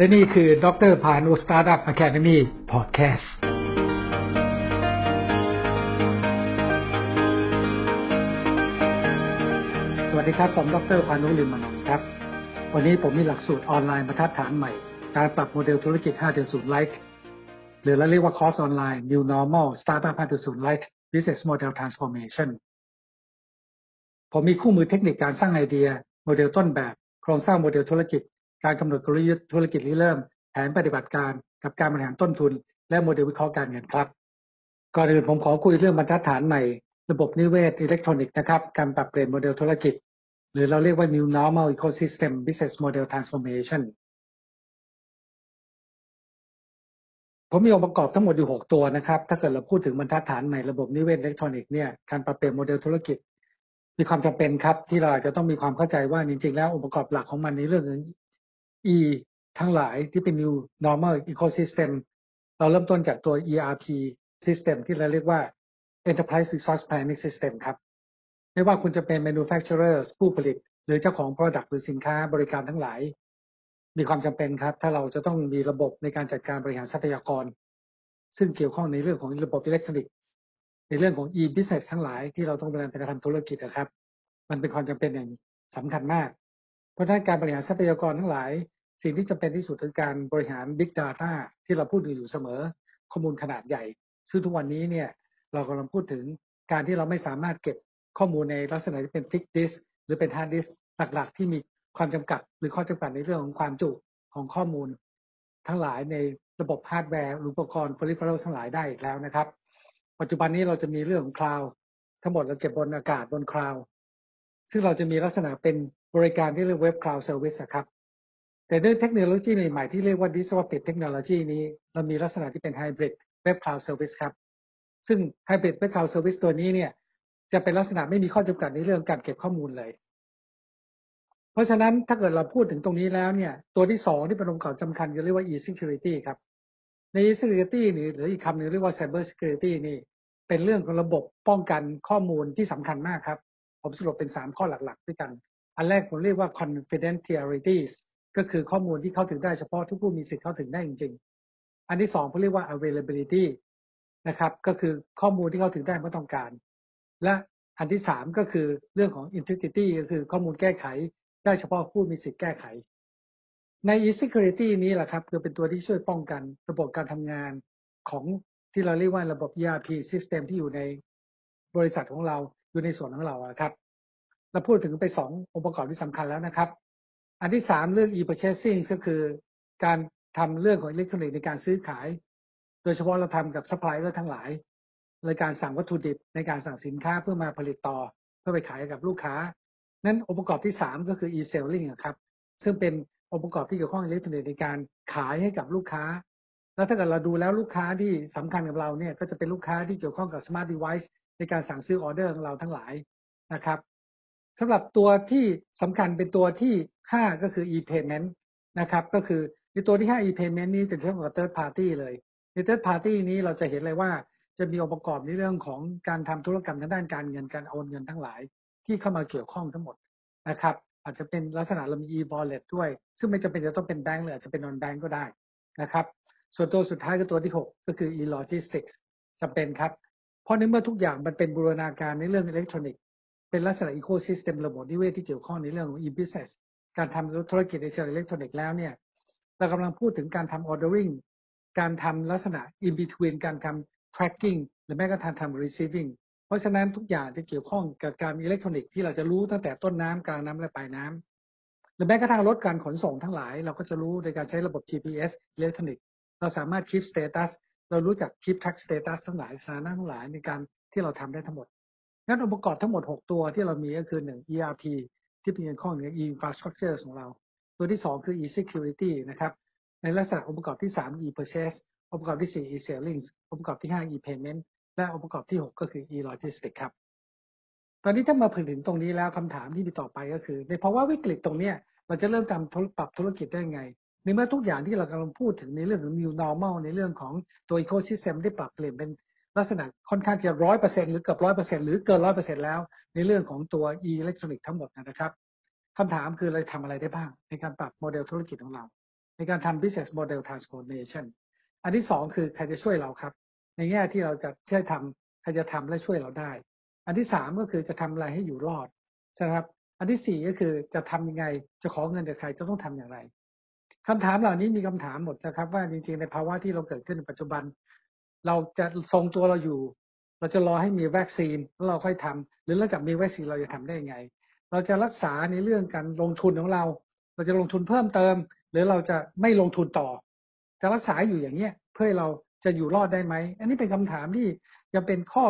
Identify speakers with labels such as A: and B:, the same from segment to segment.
A: และนี่คือดรพานุ Startup Academy Podcast สวัสดีครับ ผมดรพานุลิมมานนท์ครับ วันนี้ผมมีหลักสูตรออนไลน์บรรทัดฐานใหม่ การปรับโมเดลธุรกิจ 5.0 Lite หรือเราเรียกว่าคอร์สออนไลน์ New Normal Startup 5.0 Lite Business Model Transformation ผมมีคู่มือเทคนิคการสร้างไอเดีย โมเดลต้นแบบ โครงสร้างโมเดลธุรกิจ การกำหนดกลยุทธ์ธุรกิจริเริ่ม แผนปฏิบัติการกับการบริหารต้นทุน และโมเดลวิเคราะห์การเงินครับ ก่อนอื่นผมขอคุยเรื่องบรรทัดฐานใหม่ ระบบนิเวศอิเล็กทรอนิกส์นะครับการปรับเปลี่ยนโมเดลธุรกิจ หรือเราเรียกว่า New Normal Ecosystem Business Model Transformation ผมมีองค์ประกอบทั้งหมดอยู่ 6 ตัวนะครับ ถ้าเกิดเราพูดถึงบรรทัดฐานใหม่ระบบนิเวศอิเล็กทรอนิกส์เนี่ย การปรับเปลี่ยนโมเดลธุรกิจ มีความจำเป็นครับ ที่เราจะต้องมีความเข้าใจว่าจริงๆ แล้วองค์ประกอบหลักของมันในเรื่อง E ทั้งหลายที่เป็น New Normal Ecosystem เราเริ่มต้นจากตัว ERP System ที่เราเรียกว่า Enterprise Resource Planning System ครับ ไม่ว่าคุณจะเป็น manufacturers ผู้ผลิต หรือเจ้าของ product หรือสินค้าบริการทั้งหลาย มีความจำเป็นครับ ถ้าเราจะต้องมีระบบในการจัดการบริหารทรัพยากร ซึ่งเกี่ยวข้องในเรื่องของระบบอิเล็กทรอนิกส์ในเรื่องของ e-business ทั้งหลายที่เราต้องการทำธุรกิจนะครับ มันเป็นความจำเป็นอย่างสำคัญมาก ราะด้านการบริหารทรัพยากรทั้งหลาย สิ่งที่จำเป็นที่สุดคือการบริหาร Big Data ที่เราพูดอยู่เสมอข้อมูลขนาดใหญ่ ซึ่งทุกวันนี้เนี่ยเรากำลังพูดถึงการที่เราไม่สามารถเก็บข้อมูลในลักษณะที่เป็น Fix Disk หรือเป็น Hard Disk หลักๆ ที่มีความจำกัด หรือข้อจำกัดในเรื่องของความจุของข้อมูล ทั้งหลายในระบบฮาร์ดแวร์หรืออุปกรณ์ peripheral ทั้งหลายได้แล้วนะครับ ปัจจุบันนี้เราจะมีเรื่องของ cloud ทั้งหมดเราเก็บบนอากาศบน cloud ซึ่งเราจะมีลักษณะเป็น บริการที่เรียก web cloud service ครับ แต่ด้วยเทคโนโลยีใหม่ๆที่เรียกว่า disruptive technology นี้เรามีลักษณะที่เป็น hybrid web cloud service ครับ ซึ่ง hybrid web cloud service ตัวนี้เนี่ย จะเป็นลักษณะไม่มีข้อจำกัดในเรื่องการเก็บข้อมูลเลย เพราะฉะนั้นถ้าเกิดเราพูดถึงตรงนี้แล้วเนี่ย ตัวที่สองที่เป็นองค์ประกอบสำคัญจะเรียกว่า e-security ครับ ใน e-security นี่หรืออีกคำหนึ่งเรียกว่า cyber security นี่ เป็นเรื่องของระบบป้องกันข้อมูลที่สำคัญมากครับ ผมสรุปเป็นสามข้อหลักๆด้วยกัน อันแรกผมเรียกว่า confidentialities ก็คือข้อมูลที่เข้าถึงได้เฉพาะทุกผู้มีสิทธิ์เข้าถึงได้จริง ๆ อันที่สองเขาเรียกว่า availability นะครับ ก็คือข้อมูลที่เข้าถึงได้เมื่อต้องการ และอันที่สามก็คือเรื่องของ integrity ก็คือข้อมูลแก้ไขได้เฉพาะผู้มีสิทธิ์แก้ไข ใน e-security นี้แหละครับคือเป็นตัวที่ช่วยป้องกันระบบการทำงานของที่เราเรียกว่าระบบ ERP system ที่อยู่ในบริษัทของเราอยู่ในส่วนของเราครับ เราพูดถึงไปสององค์ประกอบที่สำคัญแล้วนะครับ อันที่สามเรื่อง e-purchasing ก็คือการทำเรื่องของอิเล็กทรอนิกส์ในการซื้อขาย โดยเฉพาะเราทำกับซัพพลายเออร์ทั้งหลายในการสั่งวัตถุดิบในการสั่งสินค้าเพื่อมาผลิตต่อ เพื่อไปขายกับลูกค้า นั้นองค์ประกอบที่สามก็คือ e-selling ครับ ซึ่งเป็นองค์ประกอบที่เกี่ยวข้องอิเล็กทรอนิกส์ในการขายให้กับลูกค้า แล้วถ้าเกิดเราดูแล้วลูกค้าที่สำคัญกับเราเนี่ยก็จะเป็นลูกค้าที่เกี่ยวข้องกับ smart device ในการสั่งซื้อออเดอร์ของเราทั้งหลายนะครับ สำหรับตัวที่สำคัญเป็นตัวที่ 5 ก็คือ e-payment นะครับ ก็คือในตัวที่ 5 e-payment นี้จะเชื่อมกับ third party เลยใน third party นี้เราจะเห็นเลยว่าจะมีองค์ประกอบในเรื่องของการทำธุรกรรมทางด้านการเงินการโอนเงินทั้งหลาย ที่เข้ามาเกี่ยวข้องทั้งหมดนะครับ อาจจะเป็นลักษณะเรามี e-wallet ด้วย ซึ่งไม่จำเป็นจะต้องเป็นแบงก์เลยอาจจะเป็น non bank ก็ได้นะครับ ส่วนตัวสุดท้ายก็ตัวที่ 6 ก็คือ e-logistics จำเป็นครับ เพราะในเมื่อทุกอย่างมันเป็นบูรณาการในเรื่องอิเล็กทรอนิกส์ เป็นลักษณะ ecosystem ระบบนิเวศที่เกี่ยวข้องในเรื่องของ e-business การทำธุรกิจในเชิงอิเล็กทรอนิกส์แล้วเนี่ยเรากำลังพูดถึงการทำ ordering การทำลักษณะ in between การทำ tracking หรือแม้กระทั่งทำ receiving เพราะฉะนั้นทุกอย่างจะเกี่ยวข้องกับการอิเล็กทรอนิกส์ที่เราจะรู้ตั้งแต่ต้นน้ำกลางน้ำและปลายน้ำหรือแม้กระทั่งลดการขนส่งทั้งหลาย เราก็จะรู้ในการใช้ระบบ GPS อิเล็กทรอนิกส์เราสามารถ keep status เรารู้จัก keep track status ทั้งหลายสถานะทั้งหลายในการที่เราทำได้ทั้งหมด งั้นองค์ประกอบทั้งหมด 6 ตัวที่เรามีก็คือ 1 ERP ที่เป็นข้องใน infrastructure ของเรา ตัวที่ 2 คือ e-security นะครับ ในลักษณะองค์ประกอบที่ 3 e-purchase องค์ประกอบที่ 4 e-selling องค์ประกอบที่ 5 e-payment และองค์ประกอบที่ 6 ก็คือ e-logistics ครับ ตอนนี้ถ้ามาถึงตรงนี้แล้วคำถามที่มีต่อไปก็คือ ในภาวะวิกฤตตรงนี้เราจะเริ่มทำปรับธุรกิจได้ยังไง ในเมื่อทุกอย่างที่เรากำลังพูดถึงในเรื่องของ new normal ในเรื่องของตัว ecosystem ได้ปรับเปลี่ยนเป็น ลักษณะค่อนข้างจะร้อยเปอร์เซ็นหรือเกือบร้อยเปอร์เซ็นหรือเกินร้อยเปอร์เซ็นแล้ว ในเรื่องของตัวอิเล็กทรอนิกส์ทั้งหมดนะครับคำถามคือเราทำอะไรได้บ้าง ในการปรับโมเดลธุรกิจของเรา ในการทำ business model transformation อันที่สองคือใครจะช่วยเราครับ ในแง่ที่เราจะช่วยทำใครจะทำและช่วยเราได้ อันที่สามก็คือจะทำอะไรให้อยู่รอดใช่ไหมครับ อันที่สี่ก็คือจะทำยังไงจะขอเงินจากใครจะต้องทำอย่างไรคำถามเหล่านี้มีคำถามหมดนะครับ ว่าจริงๆในภาวะที่เราเกิดขึ้นในปัจจุบัน เราจะทรงตัวเราอยู่ เราจะรอให้มีวัคซีนแล้วเราค่อยทำหรือหลังจากมีวัคซีนเราจะทำได้ยังไง เราจะรักษาในเรื่องการลงทุนของเรา เราจะลงทุนเพิ่มเติม หรือเราจะไม่ลงทุนต่อ จะรักษาอยู่อย่างเนี้ยเพื่อเราจะอยู่รอดได้ไหม อันนี้เป็นคำถามที่ยังเป็นข้อ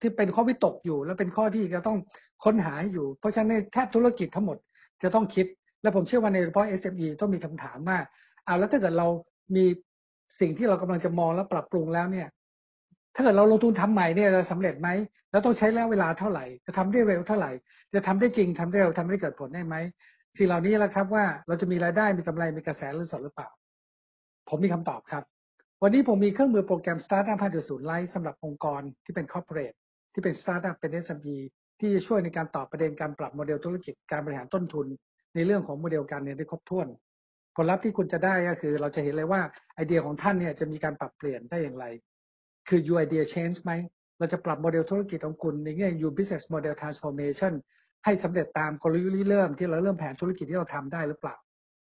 A: ที่เป็นข้อวิตกอยู่ และเป็นข้อที่จะต้องค้นหาอยู่ เพราะฉะนั้นแทบธุรกิจทั้งหมดจะต้องคิด และผมเชื่อว่าในเฉพาะ SME ต้องมีคำถามว่าเอาแล้วถ้าเกิดเรามี สิ่งที่เรากำลังจะมองและปรับปรุงแล้วเนี่ย ถ้าเกิดเราลงทุนทำใหม่เนี่ยเราสำเร็จไหมแล้วต้องใช้แล้วเวลาเท่าไหร่ จะทำได้เร็วเท่าไหร่ จะทำได้จริงทำได้เร็วทำได้เกิดผลได้ไหมสิ่งเหล่านี้แหละครับว่าเราจะมีรายได้มีกำไรมีกระแสหรือสดหรือเปล่า ผมมีคำตอบครับ วันนี้ผมมีเครื่องมือโปรแกรม Startup 5.0 Lite สำหรับองค์กรที่เป็น corporate ที่เป็น Startup เป็น SME ที่จะช่วยในการตอบประเด็นการปรับโมเดลธุรกิจการบริหารต้นทุน ในเรื่องของโมเดลการเงินได้ครบถ้วน ผลลัพธ์ที่คุณจะได้ก็คือ เราจะเห็นเลยว่าไอเดียของท่านเนี่ยจะมีการปรับเปลี่ยนได้อย่างไร คือ your idea change ไหม เราจะปรับโมเดลธุรกิจของคุณในแง่ your business model transformation ให้สำเร็จตามกลยุทธ์เริ่มที่เราเริ่มแผนธุรกิจที่เราทำได้หรือเปล่า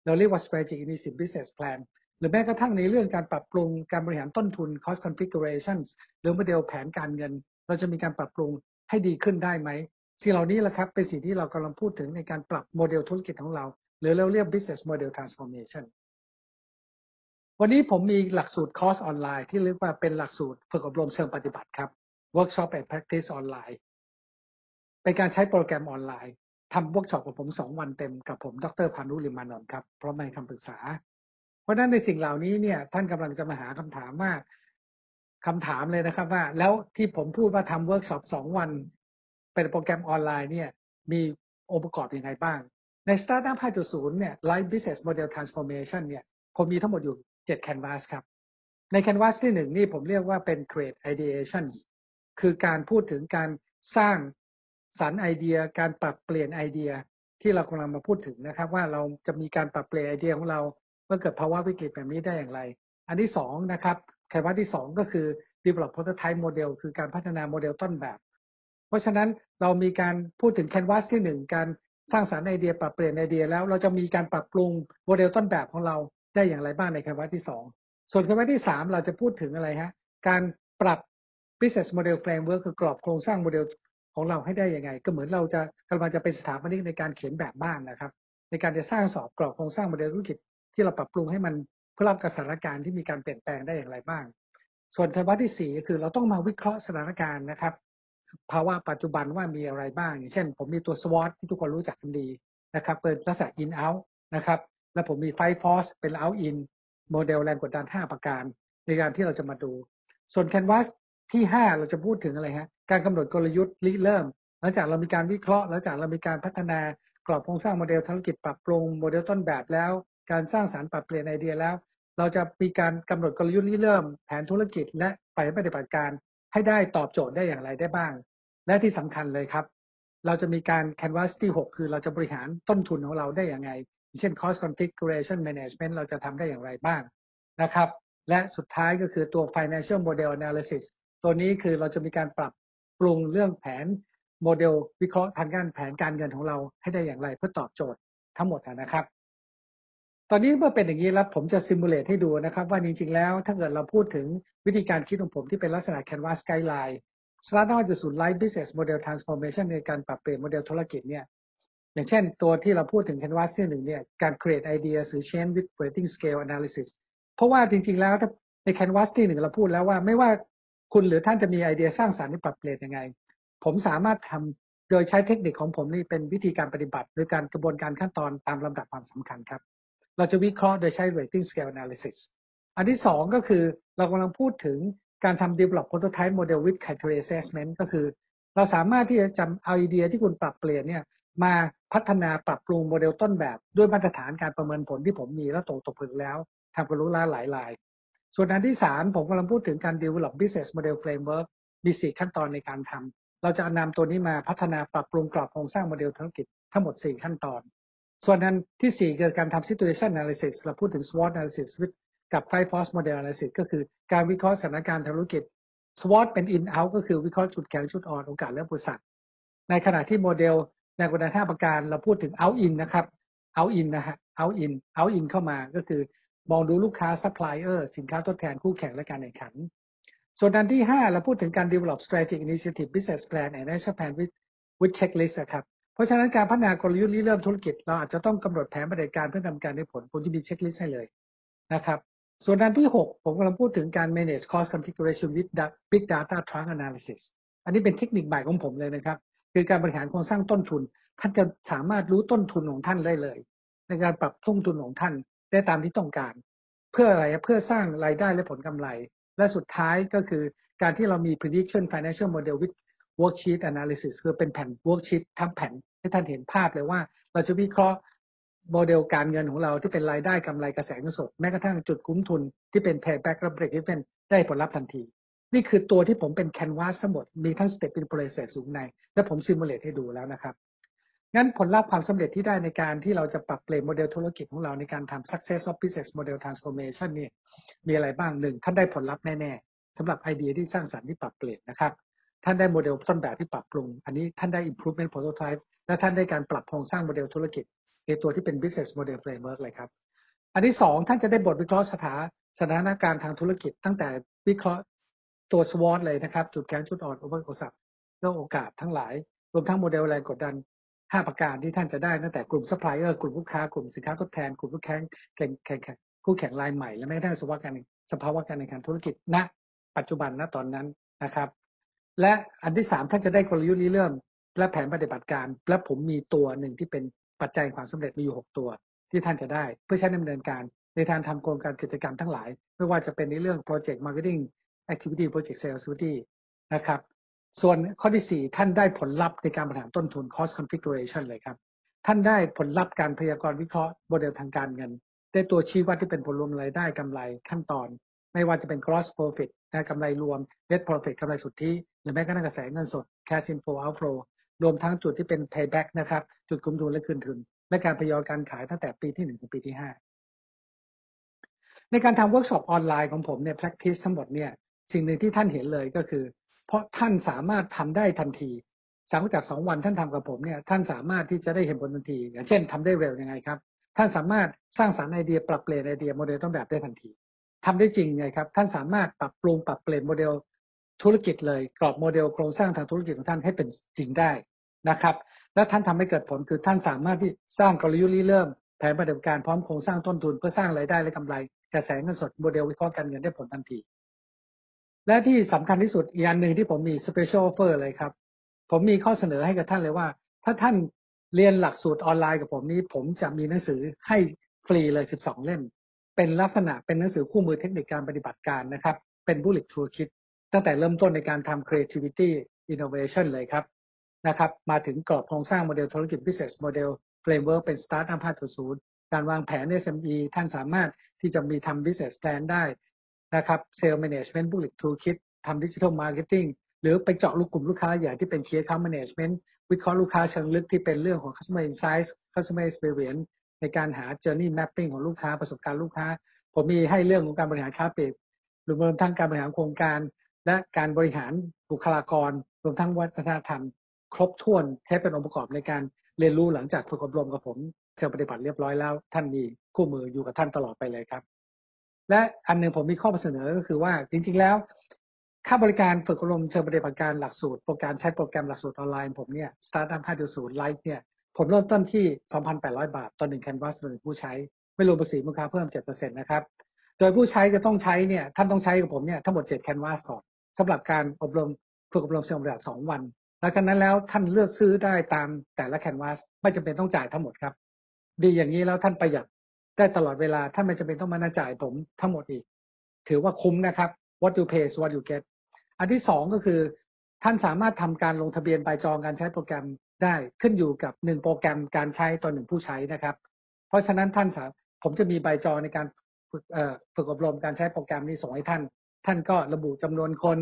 A: เราเรียกว่า strategic initiative business plan หรือแม้กระทั่งในเรื่องการปรับปรุงการบริหารต้นทุน cost configurations หรือโมเดลแผนการเงิน เราจะมีการปรับปรุงให้ดีขึ้นได้ไหมสิ่งเหล่านี้แหละครับเป็นสิ่งที่เรากำลังพูดถึงในการปรับโมเดลธุรกิจของเรา หรือเราเรียก business model transformation วันนี้ผมมีหลักสูตรคอร์สออนไลน์ที่เรียกว่าเป็นหลักสูตรฝึกอบรมเชิงปฏิบัติครับ workshop and practice ออนไลน์เป็นการใช้โปรแกรมออนไลน์ทำเวิร์กช็อปกับผมสองวันเต็มกับผม ดรพานุลิมานนท์ครับพร้อมให้คำปรึกษา เพราะนั้นในสิ่งเหล่านี้เนี่ยท่านกำลังจะมาหาคำถามว่าคำถามเลยนะครับว่า แล้วที่ผมพูดว่าทำเวิร์กช็อปสองวัน เป็นโปรแกรมออนไลน์เนี่ยมีองค์ประกอบอยังไงบ้าง ใน Startup 5.0 เนี่ย Lite Business Model Transformation เนี่ย ผมมีทั้งหมดอยู่ 7 Canvas ครับ ใน Canvas ที่หนึ่งนี่ผมเรียกว่าเป็น Create Ideations คือการพูดถึงการสร้างสรรค์ไอเดีย การปรับเปลี่ยนไอเดียที่เรากำลังมาพูดถึงนะครับ ว่าเราจะมีการปรับเปลี่ยนไอเดียของเราเมื่อเกิดภาวะวิกฤตแบบนี้ได้อย่างไร อันที่สองนะครับ Canvas ที่สองก็คือ develop prototype model คือการพัฒนาโมเดลต้นแบบ เพราะฉะนั้นเรามีการพูดถึง Canvas ที่หนึ่งการ สร้างสรรค์ไอเดียปรับเปลี่ยนไอเดียแล้วเราจะมีการปรับปรุงโมเดลต้นแบบของเราได้อย่างไรบ้างใน Canvas ที่สองส่วน Canvas ที่สามเราจะพูดถึงอะไรฮะการปรับ business model framework คือกรอบโครงสร้างโมเดลของเราให้ได้ยังไง ก็เหมือนเราจะกำลังจะเป็นสถาปนิกในการเขียนแบบบ้านนะครับ ในการจะสร้างสอบกรอบโครงสร้างโมเดลธุรกิจที่เราปรับปรุงให้มันเพื่อรับกับสถานการณ์ที่มีการเปลี่ยนแปลงได้อย่างไรบ้าง ส่วนทวัตที่สี่ก็คือเราต้องมาวิเคราะห์สถานการณ์นะครับ ภาวะปัจจุบันว่ามีอะไรบ้าง อย่างเช่น ผมมีตัว SWOT ที่ทุกคนรู้จักกันดีนะครับเป็นลักษณะ in out นะครับแล้วผมมี five force เป็น out in โมเดลแรงกดดัน 5 ประการ ในการที่เราจะมาดู ส่วน canvas ที่ 5 เราจะพูดถึงอะไรฮะการกำหนดกลยุทธ์ริเริ่ม หลังจากเรามีการวิเคราะห์หลังจากเรามีการพัฒนากรอบโครงสร้างโมเดลธุรกิจปรับปรุงโมเดลต้นแบบแล้ว การสร้างสารรค์ปรับเปลี่ยนไอเดียแล้ว เราจะมีการกำหนดกลยุทธ์ริเริ่ม แผนธุรกิจและไปปฏิบัติการ ให้ได้ตอบโจทย์ได้อย่างไรได้บ้าง และที่สำคัญเลยครับ เราจะมีการ canvas ที่ 6 คือเราจะบริหารต้นทุนของเราได้อย่างไง เช่น cost configuration management เราจะทำได้อย่างไรบ้างนะครับ และสุดท้ายก็คือตัว financial model analysis ตัวนี้คือเราจะมีการปรับปรุงเรื่องแผนโมเดลวิเคราะห์ทางการแผนการเงินของเราให้ได้อย่างไรเพื่อตอบโจทย์ทั้งหมดนะครับ ตอนนี้เมื่อเป็นอย่างนี้แล้วผมจะ simulate ให้ดูนะครับ ว่าจริงๆแล้วถ้าเกิดเราพูดถึงวิธีการคิดของผมที่เป็นลักษณะ Canvas Guideline Startup ห้าจุดศูนย์ Lite Business Model Transformation ในการปรับเปลี่ยนโมเดลธุรกิจเนี่ยอย่างเช่นตัวที่เราพูดถึง Canvas ที่หนึ่งเนี่ยการ create idea หรือ change with rating scale analysis เพราะว่าจริงๆแล้วถ้าใน Canvas ที่หนึ่งเราพูดแล้วว่าไม่ว่าคุณหรือท่านจะมีไอเดียสร้างสรรค์ที่ปรับเปลี่ยนยังไง ผมสามารถทำโดยใช้เทคนิคของผมนี่เป็นวิธีการปฏิบัติ โดยการกระบวนการขั้นตอนตามลำดับความสำคัญครับ เราจะวิเคราะห์โดยใช้ rating scale analysis อันที่สองก็คือเรากำลังพูดถึงการทำ develop prototype model with criteria assessment ก็คือ เราสามารถที่จะจำเอาไอเดียที่คุณปรับเปลี่ยนเนี่ยมาพัฒนาปรับปรุงโมเดลต้นแบบ ด้วยมาตรฐานการประเมินผลที่ผมมีแล้วตกตกผลึกแล้วทำกันรู้ล่าหลายลาย ส่วนอันที่สามผมกำลังพูดถึงการ develop business model framework มีสี่ขั้นตอนในการทำเราจะนำตัวนี้มาพัฒนาปรับปรุงกรอบโครงสร้างโมเดลธุรกิจทั้งหมด4ขั้นตอน ส่วนนั้นที่สี่คือการทำ situation analysis เราพูดถึง SWOT analysis กับ five force model analysis ก็คือการวิเคราะห์สถานการณ์ธุรกิจ SWOT เป็น in out ก็คือวิเคราะห์จุดแข็งจุดอ่อนโอกาสและบริษัท ในขณะที่โมเดลในกฎดันห้าประการเราพูดถึง out in นะครับ out in นะฮะ out in out in เข้ามาก็คือมองดูลูกค้า supplier สินค้าทดแทนคู่แข่งและการแข่งขัน ส่วนอันที่ 5 เราพูดถึงการ develop strategic initiative business plan and action plan with with checklist ครับ เพราะฉะนั้นการพัฒนากลยุทธ์เริ่มธุรกิจ เราอาจจะต้องกำหนดแผนปฏิบัติการเพื่อทำการได้ผลผมจะมีเช็คลิสต์ให้เลยนะครับ ส่วนอันที่ 6 ผมกำลังพูดถึงการ manage cost configuration with big data trunk analysis อันนี้เป็นเทคนิคใหม่ของผมเลยนะครับ คือการบริหารโครงสร้างต้นทุน ท่านจะสามารถรู้ต้นทุนของท่านได้เลย ในการปรับต้นทุนของท่านได้ตามที่ต้องการ เพื่ออะไรเพื่อสร้างรายได้และผลกำไร และสุดท้ายก็คือการที่เรามี prediction financial model with worksheet analysis คือเป็นแผ่น worksheet ทั้งแผ่นให้ท่านเห็นภาพเลยว่า เราจะวิเคราะห์โมเดลการเงินของเราที่เป็นรายได้กำไรกระแสเงินสด แม้กระทั่งจุดคุ้มทุนที่เป็น payback และ break even ได้ผลลัพธ์ทันที นี่คือตัวที่ผมเป็น canvas ทั้งหมด มีทั้ง step in process สูงใน และผม simulate ให้ดูแล้วนะครับ งั้นผลลัพธ์ความสำเร็จที่ได้ในการที่เราจะปรับเปลี่ยนโมเดลธุรกิจของเราในการทำ success of business model transformation นี่มีอะไรบ้างหนึ่งท่านได้ผลลัพธ์แน่ๆสำหรับไอเดียที่สร้างสรรค์ที่ปรับเปลี่ยนนะครับ ท่านได้โมเดลต้นแบบที่ปรับปรุง อันนี้ท่านได้ improvement prototype และท่านได้การปรับโครงสร้างโมเดลธุรกิจ ในตัวที่เป็น business model framework เลยครับ อันที่สองท่านจะได้บทวิเคราะห์สถาสถานการณ์ทางธุรกิจ ตั้งแต่วิเคราะห์ตัว SWOT เลยนะครับ จุดแข็งจุดอ่อนอุปสรรคและโอกาสทั้งหลาย รวมทั้งโมเดลแรงกดดัน 5 ประการที่ท่านจะได้ตั้งแต่กลุ่มซัพพลายเออร์กลุ่มลูกค้ากลุ่มสินค้าทดแทนกลุ่มลูกแข่งแข่งแข่งคู่แข่งรายใหม่และแม้กระทั่งสภาวะการสภาวะการแข่งขันธุรกิจณปัจจุบันณตอนนั้นนะครับ และอันที่สามท่านจะได้กลยุทธ์เริ่มและแผนปฏิบัติการ และผมมีตัวหนึ่งที่เป็นปัจจัยความสำเร็จมีอยู่หกตัว ที่ท่านจะได้เพื่อใช้ดำเนินการ ในทางทำโครงการกิจกรรมทั้งหลาย ไม่ว่าจะเป็นในเรื่อง project marketing activity project sales activity นะครับ ส่วนข้อที่4ท่านได้ผลลัพธ์ในการบริหารต้นทุน cost configuration เลยครับ ท่านได้ผลลัพธ์การพยากรณ์วิเคราะห์โมเดลทางการเงินได้ตัวชี้วัดที่เป็นผลรวมรายได้กำไรขั้นตอน ไม่ว่าจะเป็น gross profit นะกำไรรวม net profit กำไรสุทธิหรือแม้กระทั่งกระแสเงินสด cash inflow outflow รวมทั้งจุดที่เป็น payback นะครับ จุดคุ้มทุนและคืนทุน และการพยากรณ์การขายตั้งแต่ปีที่1ถึงปีที่ 5 ในการทำเวิร์กช็อปออนไลน์ของผมเนี่ย practice ทั้งหมดเนี่ยสิ่งหนึ่งที่ท่านเห็นเลยก็คือ เพราะท่านสามารถทำได้ทันทีหลังจากสองวันท่านทำกับผมเนี่ยท่านสามารถที่จะได้เห็นผลทันที อย่างเช่นทำได้เร็วยังไงครับ ท่านสามารถสร้างสรรค์ไอเดียปรับเปลี่ยนไอเดียโมเดลต้นแบบได้ทันที ทำได้จริงไงครับ ท่านสามารถปรับปรุงปรับเปลี่ยนโมเดลธุรกิจเลย กรอบโมเดลโครงสร้างทางธุรกิจของท่านให้เป็นจริงได้นะครับ และท่านทำให้เกิดผลคือท่านสามารถที่สร้างกลยุทธ์เริ่มแผนปฏิบัติการพร้อมโครงสร้างต้นทุนเพื่อสร้างรายได้และกำไรกระแสเงินสดโมเดลวิเคราะห์การเงินได้ผลทันที และที่สำคัญที่สุดอีกอันหนึ่งที่ผมมี special offer เลยครับ ผมมีข้อเสนอให้กับท่านเลยว่า ถ้าท่านเรียนหลักสูตรออนไลน์กับผมนี้ ผมจะมีหนังสือให้ฟรีเลย 12 เล่ม เป็นลักษณะเป็นหนังสือคู่มือเทคนิคการปฏิบัติการนะครับ เป็น bullet toolkit ตั้งแต่เริ่มต้นในการทำ creativity innovation เลยครับนะครับ มาถึงกรอบโครงสร้างโมเดลธุรกิจ business model framework เป็น startup 5.0การวางแผน SME ท่านสามารถที่จะมีทำ business plan ได้นะครับ sales management bullet toolkit ทำ digital marketing หรือไปเจาะลูกกลุ่มลูกค้าใหญ่ที่เป็น key account management วิเคราะห์ลูกค้าเชิงลึกที่เป็นเรื่องของ customer insights customer experience ในการหา journey mapping ของลูกค้าประสบการณ์ลูกค้า ผมมีให้เรื่องของการบริหารค้าปลีกรวมทั้งการบริหารโครงการ และการบริหารบุคลากร รวมทั้งวัฒนธรรม ครบถ้วนแค่เป็นองค์ประกอบในการเรียนรู้หลังจากฝึกอบรมกับผมเชิญปฏิบัติเรียบร้อยแล้ว ท่านมีคู่มืออยู่กับท่านตลอดไปเลยครับ และอันหนึ่งผมมีข้อเสนอก็คือว่าจริง ๆ แล้ว ค่าบริการฝึกอบรมเชิญปฏิบัติการหลักสูตรโปรแกรมใช้โปรแกรมหลักสูตรออนไลน์ผมเนี่ย Startup 5.0 Live เนี่ย ผมเริ่มต้นที่ 2,800 บาทต่อหนึ่งแคนวาสต่อหนึ่งผู้ใช้ ไม่รวมภาษีมูลค่าเพิ่ม 7%นะครับ โดยผู้ใช้จะต้องใช้เนี่ยท่านต้องใช้กับผมเนี่ยทั้งหมด 7 แคนวาสก่อนสำหรับการอบรมฝึกอบรมเชิงปฏิบัติสองวัน หลังจากนั้นแล้วท่านเลือกซื้อได้ตามแต่ละแคนวาสไม่จำเป็นต้องจ่ายทั้งหมดครับ ดีอย่างนี้แล้วท่านประหยัดได้ตลอดเวลาท่านไม่จำเป็นต้องมานาจ่ายผมทั้งหมดอีก ถือว่าคุ้มนะครับ what you pay is what you get อันที่สองก็คือ ท่านสามารถทำการลงทะเบียนใบจองการใช้โปรแกรม ได้ขึ้นอยู่กับหนึ่งโปรแกรมการใช้ต่อหนึ่งผู้ใช้นะครับ เพราะฉะนั้นท่านผมจะมีใบจอในการฝึกฝึกอบรมการใช้โปรแกรมนี้ส่งให้ท่าน ท่านก็ระบุจำนวนคน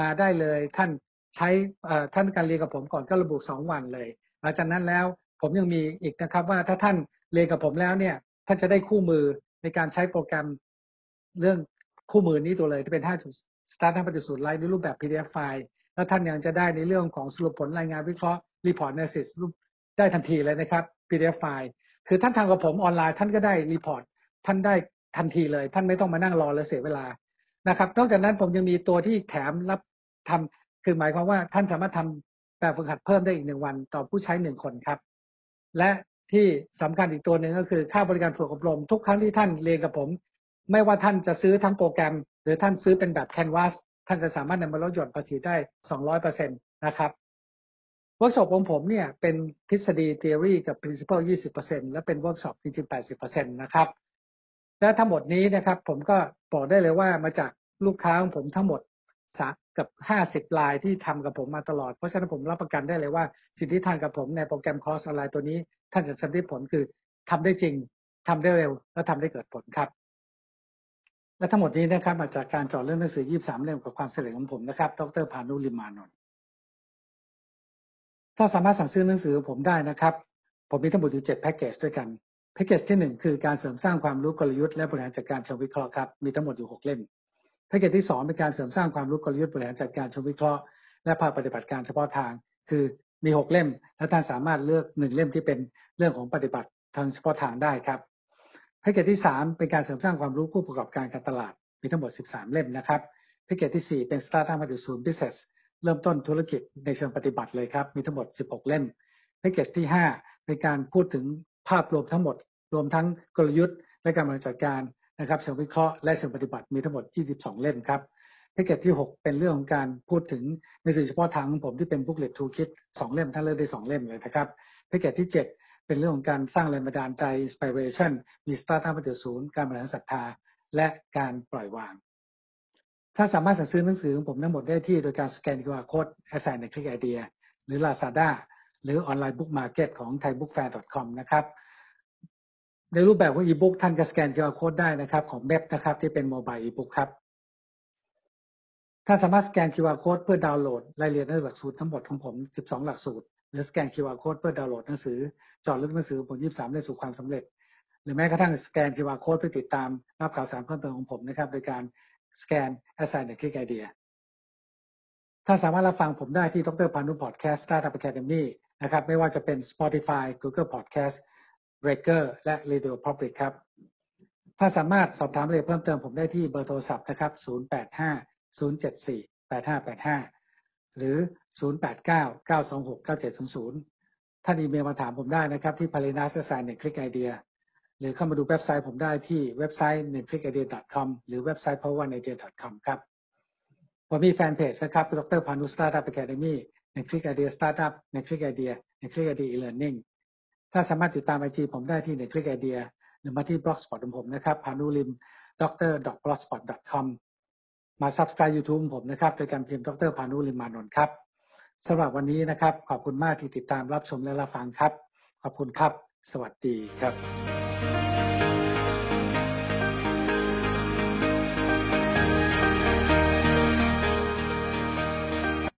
A: มาได้เลย ท่านใช้ท่านการเรียนกับผมก่อนก็ระบุสองวันเลยหลังจากนั้นแล้วผมยังมีอีกนะครับว่าถ้าท่านเรียนกับผมแล้วเนี่ย ท่านจะได้คู่มือในการใช้โปรแกรมเรื่องคู่มือนี้ตัวเลยที่เป็น5 Start 5.0ไลท์ในรูปแบบ PDF ไฟล์แล้วท่านยังจะได้ในเรื่องของสรุปผลรายงานวิเคราะห์ Report Analysis ได้ทันทีเลยนะครับ PDF ไฟล์คือท่านทำกับผมออนไลน์ท่านก็ได้ report ท่านได้ทันทีเลย ท่านไม่ต้องมานั่งรอและเสียเวลานะครับ นอกจากนั้นผมยังมีตัวที่แถมรับทำคือหมายความว่าท่านสามารถทำแบบฝึกหัดเพิ่มได้อีกหนึ่งวันต่อผู้ใช้หนึ่งคนครับ และที่สำคัญอีกตัวหนึ่งก็คือค่าบริการฝึกอบรม ทุกครั้งที่ท่านเรียนกับผม ไม่ว่าท่านจะซื้อทั้งโปรแกรม หรือท่านซื้อเป็นแบบ Canvas ท่านจะสามารถนำมาลดหย่อนภาษีได้200%นะครับ เวิร์กช็อปของผมเนี่ยเป็นทฤษฎี theory กับ principle 20%และเป็นเวิร์กช็อปจริงๆ80%นะครับ และทั้งหมดนี้นะครับ ผมก็บอกได้เลยว่ามาจากลูกค้าของผมทั้งหมดสักกับ 50 รายที่ทำกับผมมาตลอด เพราะฉะนั้นผมรับประกันได้เลยว่า สิ่งที่ทานกับผมในโปรแกรมคอร์สออนไลน์ตัวนี้ ท่านจะสำเร็จผลคือทำได้จริงทำได้เร็ว และทำได้เกิดผลครับ และทั้งหมดนี้นะครับมาจากการจอดเรื่องหนังสือ 23 เล่มกับความเสำเร็จของผมนะครับ ดรพานุลิมานนท์ ถ้าสามารถสั่งซื้อหนังสือผมได้นะครับ ผมมีทั้งหมดอยู่7แพ็กเกจด้วยกันแพ็กเกจที่1คือการเสริมสร้างความรู้กลยุทธ์และบริหารจัดการเชิงวิเคราะห์ครับมีทั้งหมดอยู่6เล่มแพ็กเกจที่2เป็นการเสริมสร้างความรู้กลยุทธ์บริหารจัดการเชิงวิเคราะห์และภาคปฏิบัติการเฉพาะทาง คือมี6เล่ม และท่านสามารถเลือก1เล่มที่เป็นเรื่องของปฏิบัติทางเฉพาะทางได้ครับแพ็กเกจที่3เป็นการเสริมสร้างความรู้ผู้ประกอบการการตลาดมีทั้งหมด13เล่มนะครับแพ็กเกจที่4เป็น Startup 5.0 Business เริ่มต้นธุรกิจในเชิงปฏิบัติเลยครับ มีทั้งหมด 16 เล่มแพ็กเกจที่5เป็นการพูดถึงภาพรวมทั้งหมด รวมทั้งกลยุทธ์ และการบริหารจัดการนะครับเชิงวิเคราะห์และเชิงปฏิบัติมีทั้งหมด 22 เล่มครับแพ็กเกจที่ 6 เป็นเรื่องของการพูดถึงในสื่อเฉพาะทางของผมที่เป็น Booklet Toolkit 2เล่มท่านเลือกได้2เล่มเลยนะครับแพ็กเกจที่ 7 เป็นเรื่องของการสร้างแรงบันดาลใจ inspiration มี Startup 5.0การบริหารศรัทธาและการปล่อยวาง ท่านสามารถสั่งซื้อหนังสือของผมทั้งหมดได้ที่โดยการสแกน QR Code at sign ในคลิกไอเดียหรือ Lazada หรือ Online Book Market ของ thaibookfair.com นะครับ ในรูปแบบของอีบุ๊กท่านจะสแกน QR Code ได้นะครับ ของเว็บนะครับ ที่เป็น mobile e-book ครับท่านสามารถสแกน QR Code เพื่อดาวน์โหลดรายละเอียดในหลักสูตรทั้งหมดของผม 12 หลักสูตร หรือสแกน QR Code เพื่อดาวน์โหลดหนังสือเจาะลึกหนังสือผม 23 ได้สู่ความสำเร็จ หรือแม้กระทั่งสแกน QR Code เพื่อติดตามรับข่าวสารเพิ่มเติมของผมนะครับ โดยการ สแกน at sign ในคลิกไอเดียท่านสามารถรับฟังผมได้ที่ดรพานุพอดแคสต์ Startup Academy นะครับ ไม่ว่าจะเป็น Spotify Google Podcast Breaker และ Radio Public ครับ ถ้าสามารถสอบถามรายละเอียดเพิ่มเติมผมได้ที่เบอร์โทรศัพท์นะครับ 085 074 8585 หรือ 089 926 9700 ท่านอีเมลมาถามผมได้นะครับที่ p a l i n a s a s i g n 1 Click Idea หรือเข้ามาดูเว็บไซต์ผมได้ที่เว็บไซต์1 click idea com หรือเว็บไซต์ power idea com ครับผมมีแฟนเพจนะครับดรพานุ Startup Academy ในคลิกไอเดียสตาร์ทอัพในคลิกไอเดียในคลิกไอเดีย e-Learning ท่านสามารถติดตาม IG ผมได้ที่ในคลิกไอเดียหรือมาที่ Blogspot ของผมนะครับพานุลิมดร blogspot com มา subscribe YouTube ผมนะครับโดยการพิมพ์ดรพานุลิมมานนท์ครับสำหรับวันนี้นะครับ ขอบคุณมากที่ติดตามรับชมและรับฟังครับ ขอบคุณครับ สวัสดีครับ